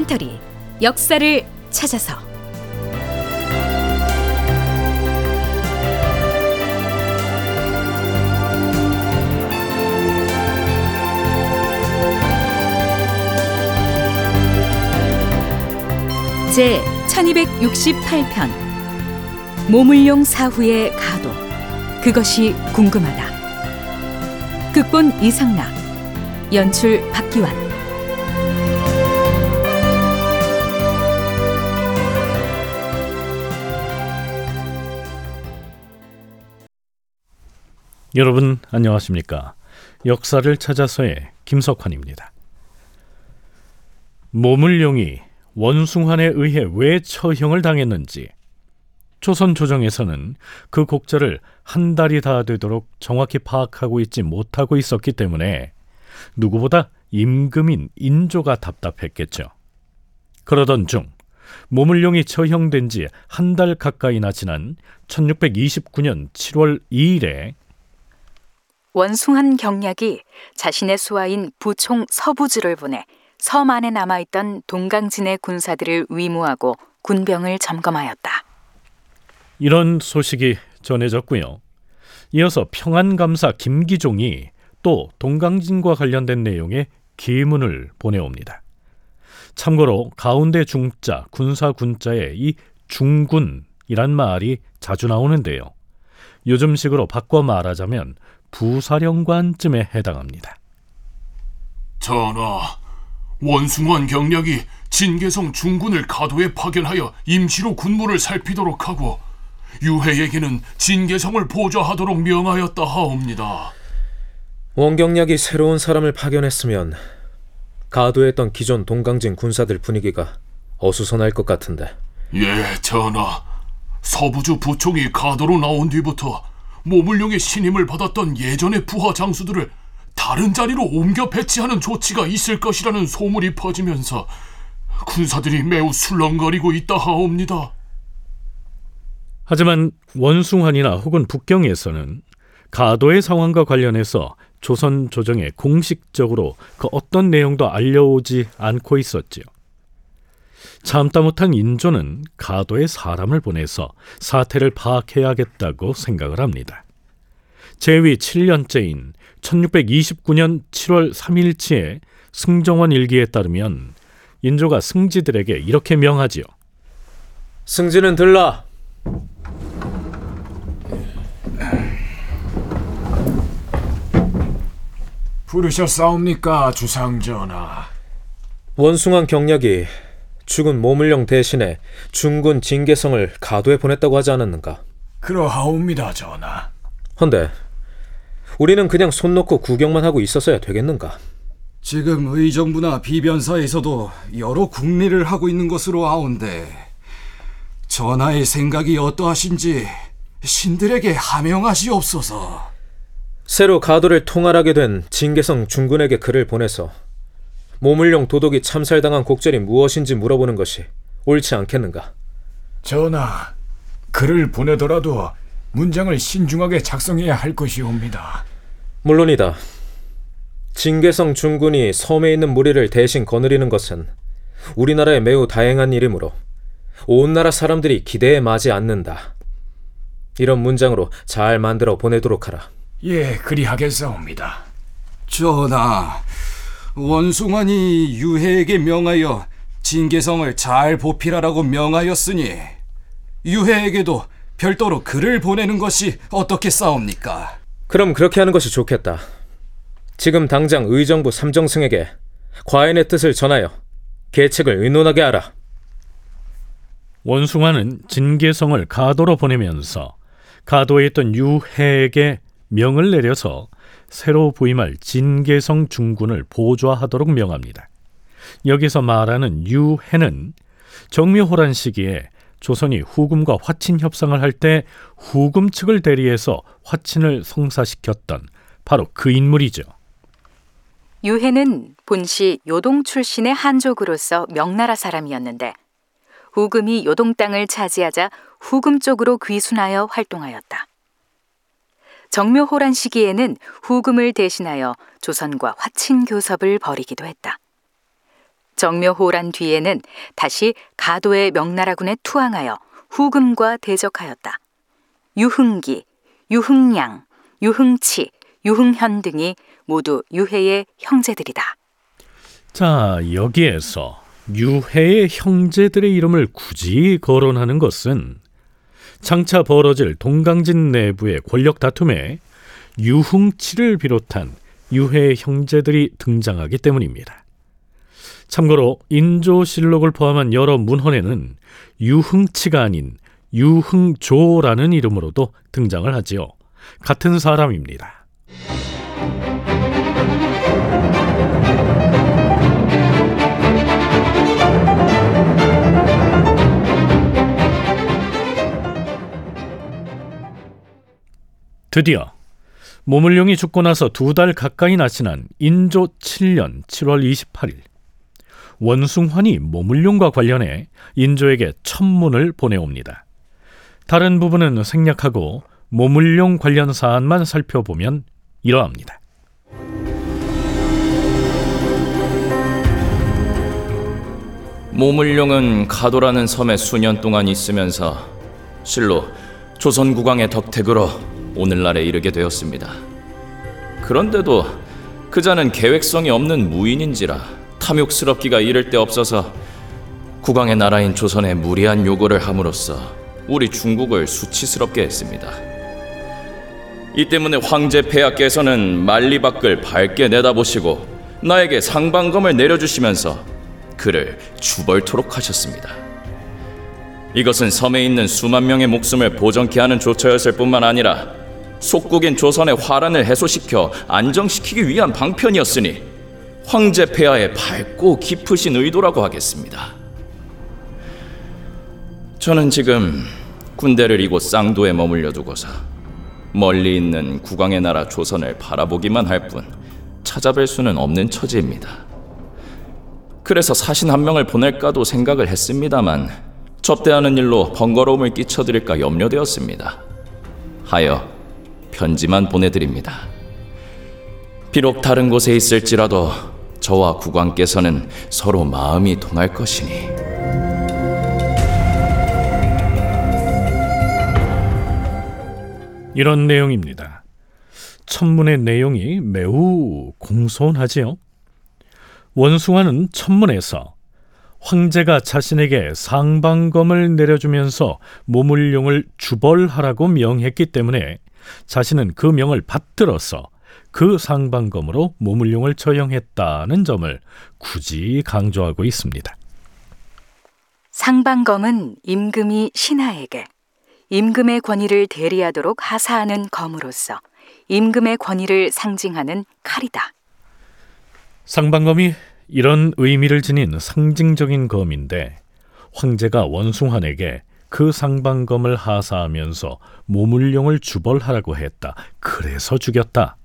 다큐멘터리 역사를 찾아서. 제 1268편 모물용 사후의 가도. 그것이 궁금하다. 극본 이상락 연출 박기환 여러분 안녕하십니까? 역사를 찾아서의 김석환입니다. 모물룡이 원숭한에 의해 왜 처형을 당했는지 조선 조정에서는 그 곡절을 한 달이 다 되도록 정확히 파악하고 있지 못하고 있었기 때문에 누구보다 임금인 인조가 답답했겠죠. 그러던 중 모물룡이 처형된 지 한 달 가까이나 지난 1629년 7월 2일에 원숭한 경략이 자신의 수하인 부총 서부주를 보내 섬 안에 남아있던 동강진의 군사들을 위무하고 군병을 점검하였다. 이런 소식이 전해졌고요. 이어서 평안감사 김기종이 또 동강진과 관련된 내용의 기문을 보내옵니다. 참고로 가운데 중자 군사 군자에 이 중군이란 말이 자주 나오는데요. 요즘식으로 바꿔 말하자면 부사령관쯤에 해당합니다. 전하, 원숭원 경략이 진계성 중군을 가도에 파견하여 임시로 군무를 살피도록 하고 유해에게는 진계성을 보좌하도록 명하였다 하옵니다. 원경략이 새로운 사람을 파견했으면 가도에 있던 기존 동강진 군사들 분위기가 어수선할 것 같은데. 예, 전하. 서부주 부총이 가도로 나온 뒤부터 모물룡의 신임을 받았던 예전의 부하 장수들을 다른 자리로 옮겨 배치하는 조치가 있을 것이라는 소문이 퍼지면서 군사들이 매우 술렁거리고 있다 하옵니다. 하지만 원숭한이나 혹은 북경에서는 가도의 상황과 관련해서 조선 조정에 공식적으로 그 어떤 내용도 알려오지 않고 있었지요. 참다 못한 인조는 가도에 사람을 보내서 사태를 파악해야겠다고 생각을 합니다. 제위 7년째인 1629년 7월 3일치의 승정원 일기에 따르면 인조가 승지들에게 이렇게 명하지요. 승지는 들라. 부르셨사옵니까 주상전하 원숭한 경략이 죽은 모물령 대신에 중군 진계성을 가도에 보냈다고 하지 않았는가? 그러하옵니다 전하 헌데 우리는 그냥 손 놓고 구경만 하고 있었어야 되겠는가? 지금 의정부나 비변사에서도 여러 국리를 하고 있는 것으로 아온데 전하의 생각이 어떠하신지 신들에게 하명하시옵소서 새로 가도를 통할하게 된 진계성 중군에게 글을 보내서 모물령 도독이 참살당한 곡절이 무엇인지 물어보는 것이 옳지 않겠는가? 전하, 글을 보내더라도 문장을 신중하게 작성해야 할 것이옵니다. 물론이다. 진계성 중군이 섬에 있는 무리를 대신 거느리는 것은 우리나라에 매우 다행한 일이므로 온 나라 사람들이 기대에 맞지 않는다. 이런 문장으로 잘 만들어 보내도록 하라. 예, 그리하겠사옵니다. 전하, 원숭아니 유해에게 명하여 진계성을 잘 보필하라고 명하였으니 유해에게도 별도로 글을 보내는 것이 어떻게 싸웁니까? 그럼 그렇게 하는 것이 좋겠다. 지금 당장 의정부 삼정승에게 과인의 뜻을 전하여 계책을 의논하게 하라. 원숭아는 진계성을 가도로 보내면서 가도에 있던 유해에게 명을 내려서 새로 부임할 진계성 중군을 보좌하도록 명합니다. 여기서 말하는 유해는 정묘호란 시기에 조선이 후금과 화친 협상을 할 때 후금 측을 대리해서 화친을 성사시켰던 바로 그 인물이죠. 유해는 본시 요동 출신의 한족으로서 명나라 사람이었는데 후금이 요동 땅을 차지하자 후금 쪽으로 귀순하여 활동하였다. 정묘호란 시기에는 후금을 대신하여 조선과 화친 교섭을 벌이기도 했다. 정묘호란 뒤에는 다시 가도의 명나라군에 투항하여 후금과 대적하였다. 유흥기, 유흥량, 유흥치, 유흥현 등이 모두 유해의 형제들이다. 자, 여기에서 유해의 형제들의 이름을 굳이 거론하는 것은 장차 벌어질 동강진 내부의 권력 다툼에 유흥치를 비롯한 유해의 형제들이 등장하기 때문입니다. 참고로 인조실록을 포함한 여러 문헌에는 유흥치가 아닌 유흥조라는 이름으로도 등장을 하지요. 같은 사람입니다. 드디어 모물룡이 죽고 나서 두 달 가까이나 지난 인조 7년 7월 28일 원숭환이 모물룡과 관련해 인조에게 천문을 보내옵니다. 다른 부분은 생략하고 모물룡 관련 사안만 살펴보면 이러합니다. 모물룡은 가도라는 섬에 수년 동안 있으면서 실로 조선 국왕의 덕택으로 오늘날에 이르게 되었습니다. 그런데도 그자는 계획성이 없는 무인인지라 탐욕스럽기가 이를 데 없어서 국왕의 나라인 조선에 무리한 요구를 함으로써 우리 중국을 수치스럽게 했습니다. 이 때문에 황제 폐하께서는 만리 밖을 밝게 내다보시고 나에게 상방검을 내려주시면서 그를 주벌토록 하셨습니다. 이것은 섬에 있는 수만 명의 목숨을 보전케 하는 조처였을 뿐만 아니라 속국인 조선의 화란을 해소시켜 안정시키기 위한 방편이었으니 황제 폐하의 밝고 깊으신 의도라고 하겠습니다. 저는 지금 군대를 이곳 쌍도에 머물려 두고서 멀리 있는 국왕의 나라 조선을 바라보기만 할 뿐 찾아뵐 수는 없는 처지입니다. 그래서 사신 한 명을 보낼까도 생각을 했습니다만 접대하는 일로 번거로움을 끼쳐드릴까 염려되었습니다. 하여 편지만 보내드립니다. 비록 다른 곳에 있을지라도 저와 국왕께서는 서로 마음이 통할 것이니 이런 내용입니다. 천문의 내용이 매우 공손하지요. 원숭아는 천문에서 황제가 자신에게 상방검을 내려주면서 모물룡을 주벌하라고 명했기 때문에 자신은 그 명을 받들어서 그 상방검으로 모물룡을 처형했다는 점을 굳이 강조하고 있습니다. 상방검은 임금이 신하에게 임금의 권위를 대리하도록 하사하는 검으로서 임금의 권위를 상징하는 칼이다. 상방검이 이런 의미를 지닌 상징적인 검인데 황제가 원숭한에게 그 상방검을 하사하면서 모물룡을 주벌하라고 했다. 그래서 죽였다.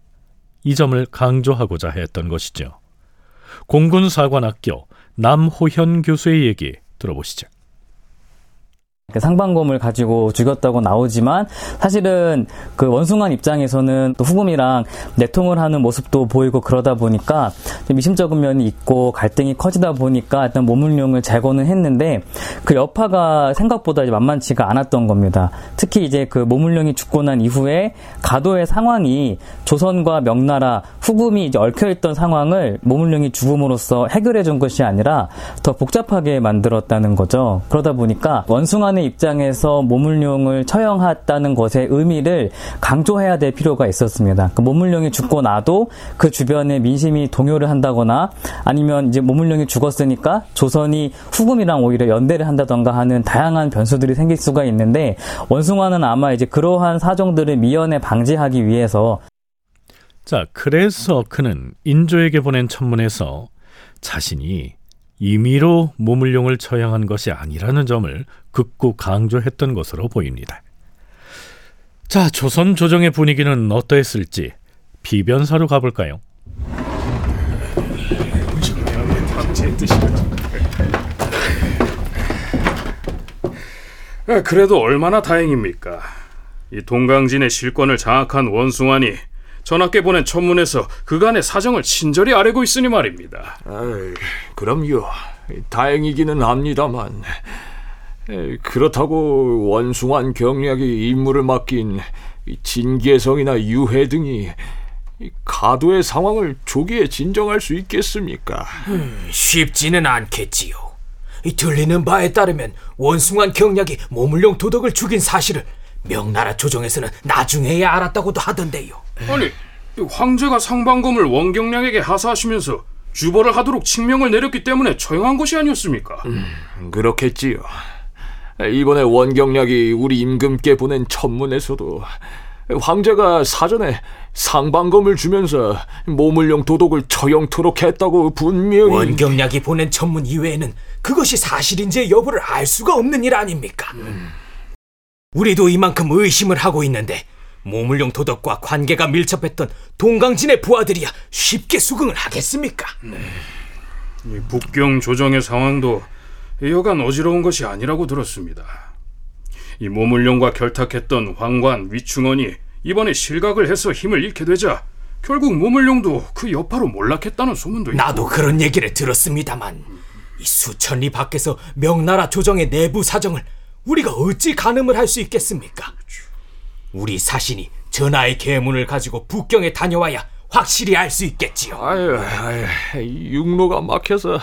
이 점을 강조하고자 했던 것이죠. 공군사관학교 남호현 교수의 얘기 들어보시죠. 그 상방검을 가지고 죽였다고 나오지만 사실은 그 원숭한 입장에서는 또 후금이랑 내통을 하는 모습도 보이고 그러다 보니까 미심쩍은 면이 있고 갈등이 커지다 보니까 일단 모물룡을 제거는 했는데 그 여파가 생각보다 만만치가 않았던 겁니다. 특히 이제 그 모물룡이 죽고 난 이후에 가도의 상황이 조선과 명나라 후금이 이제 얽혀있던 상황을 모물룡이 죽음으로써 해결해 준 것이 아니라 더 복잡하게 만들었다는 거죠. 그러다 보니까 원숭한 입장에서 모물룡을 처형했다는 것의 의미를 강조해야 될 필요가 있었습니다. 그 모물룡이 죽고 나도 그 주변에 민심이 동요를 한다거나 아니면 이제 모물룡이 죽었으니까 조선이 후금이랑 오히려 연대를 한다던가 하는 다양한 변수들이 생길 수가 있는데 원숭아는 아마 이제 그러한 사정들을 미연에 방지하기 위해서 자, 그래서 그는 인조에게 보낸 천문에서 자신이 임의로 모물룡을 처형한 것이 아니라는 점을 극구 강조했던 것으로 보입니다. 자, 조선 조정의 분위기는 어떠했을지 비변사로 가볼까요? 그래도 얼마나 다행입니까? 이 동강진의 실권을 장악한 원숭아니 전하께 보낸 천문에서 그간의 사정을 친절히 아뢰고 있으니 말입니다. 아이, 그럼요. 다행이기는 합니다만 에, 그렇다고 원숭한 경략이 임무를 맡긴 이 진계성이나 유해 등이 이 가도의 상황을 조기에 진정할 수 있겠습니까? 쉽지는 않겠지요. 이 들리는 바에 따르면 원숭한 경략이 모물룡 도덕을 죽인 사실을 명나라 조정에서는 나중에야 알았다고도 하던데요. 아니, 이 황제가 상방검을 원경량에게 하사하시면서 주벌을 하도록 칙명을 내렸기 때문에 처형한 것이 아니었습니까? 그렇겠지요. 이번에 원경략이 우리 임금께 보낸 천문에서도 황제가 사전에 상방검을 주면서 모물용 도독을 처형토록 했다고 분명히 원경략이 보낸 천문 이외에는 그것이 사실인지 여부를 알 수가 없는 일 아닙니까? 우리도 이만큼 의심을 하고 있는데 모물룡 도덕과 관계가 밀접했던 동강진의 부하들이야 쉽게 수긍을 하겠습니까? 이 북경 조정의 상황도 여간 어지러운 것이 아니라고 들었습니다. 이 모물룡과 결탁했던 황관 위충원이 이번에 실각을 해서 힘을 잃게 되자 결국 모물룡도 그 여파로 몰락했다는 소문도 있고 나도 그런 얘기를 들었습니다만 이 수천리 밖에서 명나라 조정의 내부 사정을 우리가 어찌 가늠을 할 수 있겠습니까? 우리 사신이 전하의 계문을 가지고 북경에 다녀와야 확실히 알 수 있겠지요. 아유, 아유, 육로가 막혀서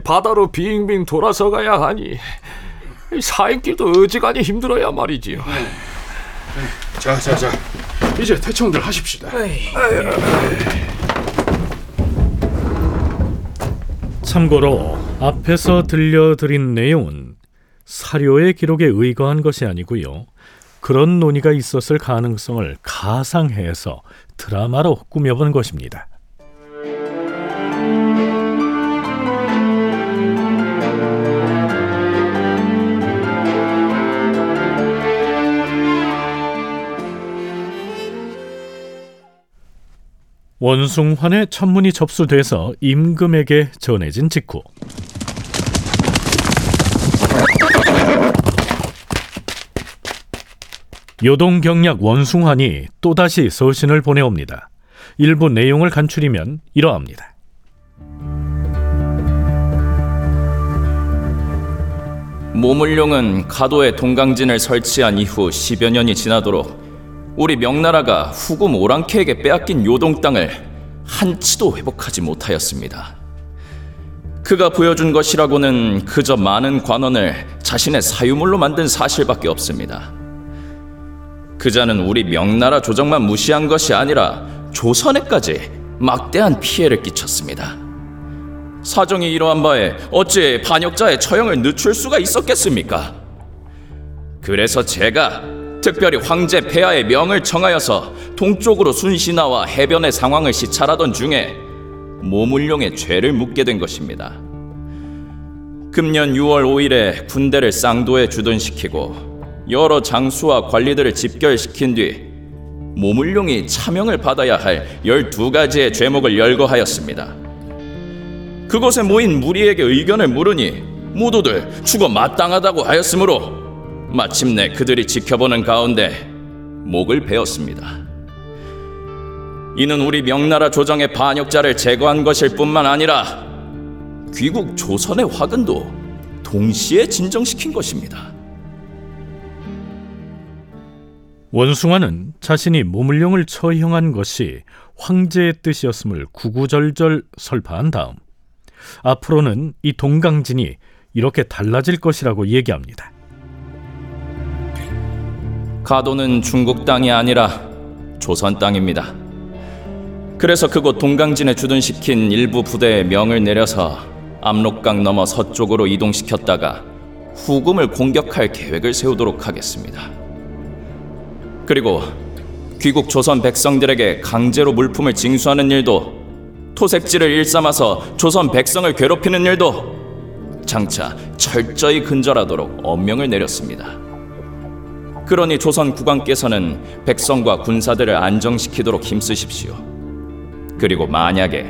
바다로 빙빙 돌아서 가야 하니 사행길도 어지간히 힘들어야 말이지요. 자, 자, 자. 이제 대청들 하십시다. 참고로 앞에서 들려드린 내용은 사료의 기록에 의거한 것이 아니고요. 그런 논의가 있었을 가능성을 가상해서 드라마로 꾸며본 것입니다. 원숭환의 천문이 접수돼서 임금에게 전해진 직후 요동경략 원숭환이 또다시 서신을 보내옵니다. 일부 내용을 간추리면 이러합니다. 모물룡은 가도에 동강진을 설치한 이후 10여 년이 지나도록 우리 명나라가 후금 오랑캐에게 빼앗긴 요동 땅을 한치도 회복하지 못하였습니다. 그가 보여준 것이라고는 그저 많은 관원을 자신의 사유물로 만든 사실밖에 없습니다. 그자는 우리 명나라 조정만 무시한 것이 아니라 조선에까지 막대한 피해를 끼쳤습니다. 사정이 이러한 바에 어찌 반역자의 처형을 늦출 수가 있었겠습니까? 그래서 제가 특별히 황제 폐하의 명을 청하여서 동쪽으로 순신하와 해변의 상황을 시찰하던 중에 모물룡의 죄를 묻게 된 것입니다. 금년 6월 5일에 군대를 쌍도에 주둔시키고 여러 장수와 관리들을 집결시킨 뒤 모물룡이 차명을 받아야 할 12가지의 죄목을 열거하였습니다. 그곳에 모인 무리에게 의견을 물으니 모두들 죽어 마땅하다고 하였으므로 마침내 그들이 지켜보는 가운데 목을 베었습니다. 이는 우리 명나라 조정의 반역자를 제거한 것일 뿐만 아니라 귀국 조선의 화근도 동시에 진정시킨 것입니다. 원숭아는 자신이 모물룡을 처형한 것이 황제의 뜻이었음을 구구절절 설파한 다음 앞으로는 이 동강진이 이렇게 달라질 것이라고 얘기합니다. 가도는 중국 땅이 아니라 조선 땅입니다. 그래서 그곳 동강진에 주둔시킨 일부 부대에 명을 내려서 압록강 넘어 서쪽으로 이동시켰다가 후금을 공격할 계획을 세우도록 하겠습니다. 그리고 귀국 조선 백성들에게 강제로 물품을 징수하는 일도 토색지를 일삼아서 조선 백성을 괴롭히는 일도 장차 철저히 근절하도록 엄명을 내렸습니다. 그러니 조선 국왕께서는 백성과 군사들을 안정시키도록 힘쓰십시오. 그리고 만약에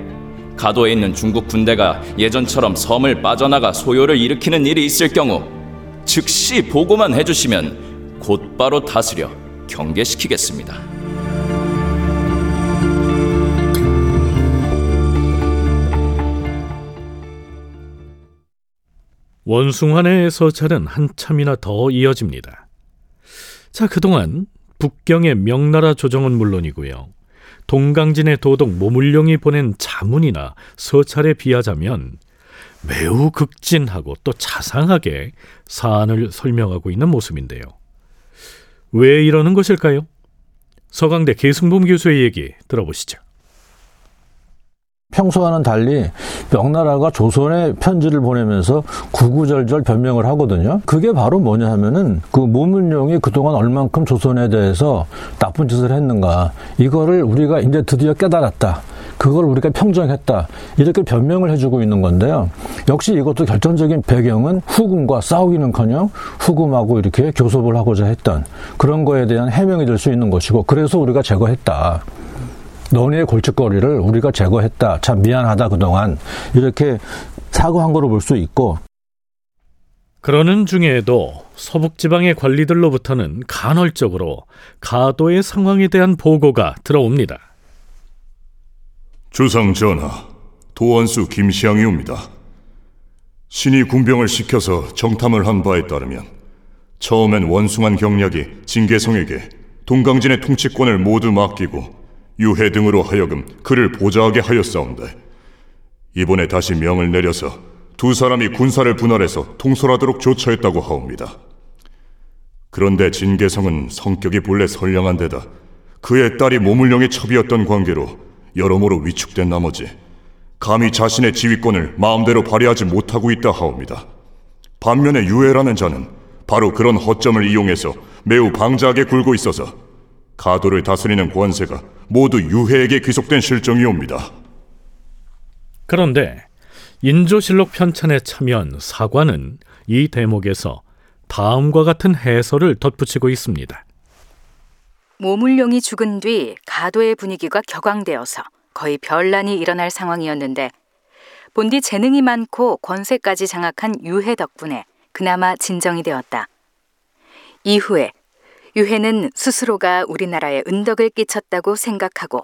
가도에 있는 중국 군대가 예전처럼 섬을 빠져나가 소요를 일으키는 일이 있을 경우 즉시 보고만 해주시면 곧바로 다스려 경계시키겠습니다. 원숭아내에서 차는 한참이나 더 이어집니다. 자, 그동안 북경의 명나라 조정은 물론이고요. 동강진의 도독 모물룡이 보낸 자문이나 서찰에 비하자면 매우 극진하고 또 자상하게 사안을 설명하고 있는 모습인데요. 왜 이러는 것일까요? 서강대 계승범 교수의 얘기 들어보시죠. 평소와는 달리 명나라가 조선에 편지를 보내면서 구구절절 변명을 하거든요. 그게 바로 뭐냐 하면은 그 모문룡이 그동안 얼만큼 조선에 대해서 나쁜 짓을 했는가. 이거를 우리가 이제 드디어 깨달았다. 그걸 우리가 평정했다. 이렇게 변명을 해주고 있는 건데요. 역시 이것도 결정적인 배경은 후금과 싸우기는 커녕 후금하고 이렇게 교섭을 하고자 했던 그런 거에 대한 해명이 될 수 있는 것이고 그래서 우리가 제거했다. 너네의 골칫거리를 우리가 제거했다. 참 미안하다 그동안 이렇게 사과한 거로 볼 수 있고 그러는 중에도 서북지방의 관리들로부터는 간헐적으로 가도의 상황에 대한 보고가 들어옵니다. 주상 전하, 도원수 김시양이옵니다. 신이 군병을 시켜서 정탐을 한 바에 따르면 처음엔 원숭한 경략이 진계성에게 동강진의 통치권을 모두 맡기고 유해 등으로 하여금 그를 보좌하게 하였사온데 이번에 다시 명을 내려서 두 사람이 군사를 분할해서 통솔하도록 조처했다고 하옵니다. 그런데 진계성은 성격이 본래 선량한 데다 그의 딸이 모물령의 첩이었던 관계로 여러모로 위축된 나머지 감히 자신의 지휘권을 마음대로 발휘하지 못하고 있다 하옵니다. 반면에 유해라는 자는 바로 그런 허점을 이용해서 매우 방자하게 굴고 있어서 가도를 다스리는 권세가 모두 유해에게 귀속된 실정이옵니다. 그런데 인조실록 편찬에 참여한 사관은 이 대목에서 다음과 같은 해설을 덧붙이고 있습니다. 모물룡이 죽은 뒤 가도의 분위기가 격앙되어서 거의 별난이 일어날 상황이었는데 본디 재능이 많고 권세까지 장악한 유해 덕분에 그나마 진정이 되었다. 이후에 유해는 스스로가 우리나라에 은덕을 끼쳤다고 생각하고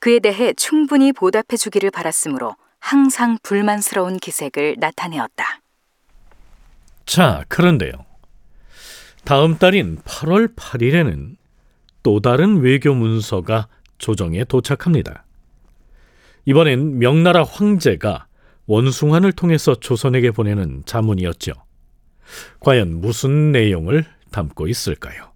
그에 대해 충분히 보답해 주기를 바랐으므로 항상 불만스러운 기색을 나타내었다. 자, 그런데요. 다음 달인 8월 8일에는 또 다른 외교 문서가 조정에 도착합니다. 이번엔 명나라 황제가 원숭환을 통해서 조선에게 보내는 자문이었죠. 과연 무슨 내용을 담고 있을까요?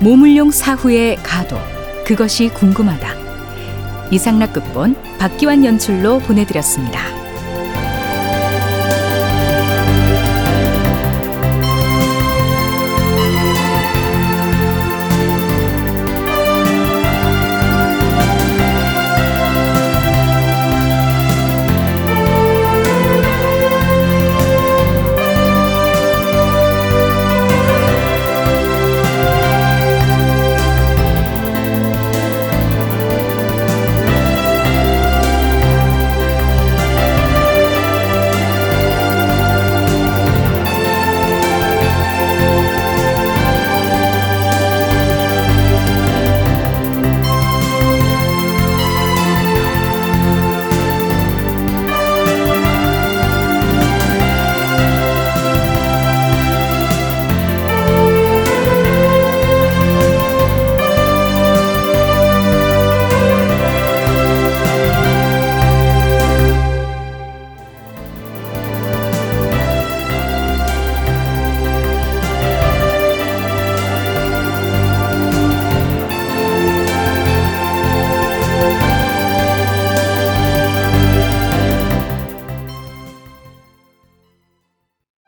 모물룡 사후의 가도 그것이 궁금하다 이상락 극본 박기환 연출로 보내드렸습니다.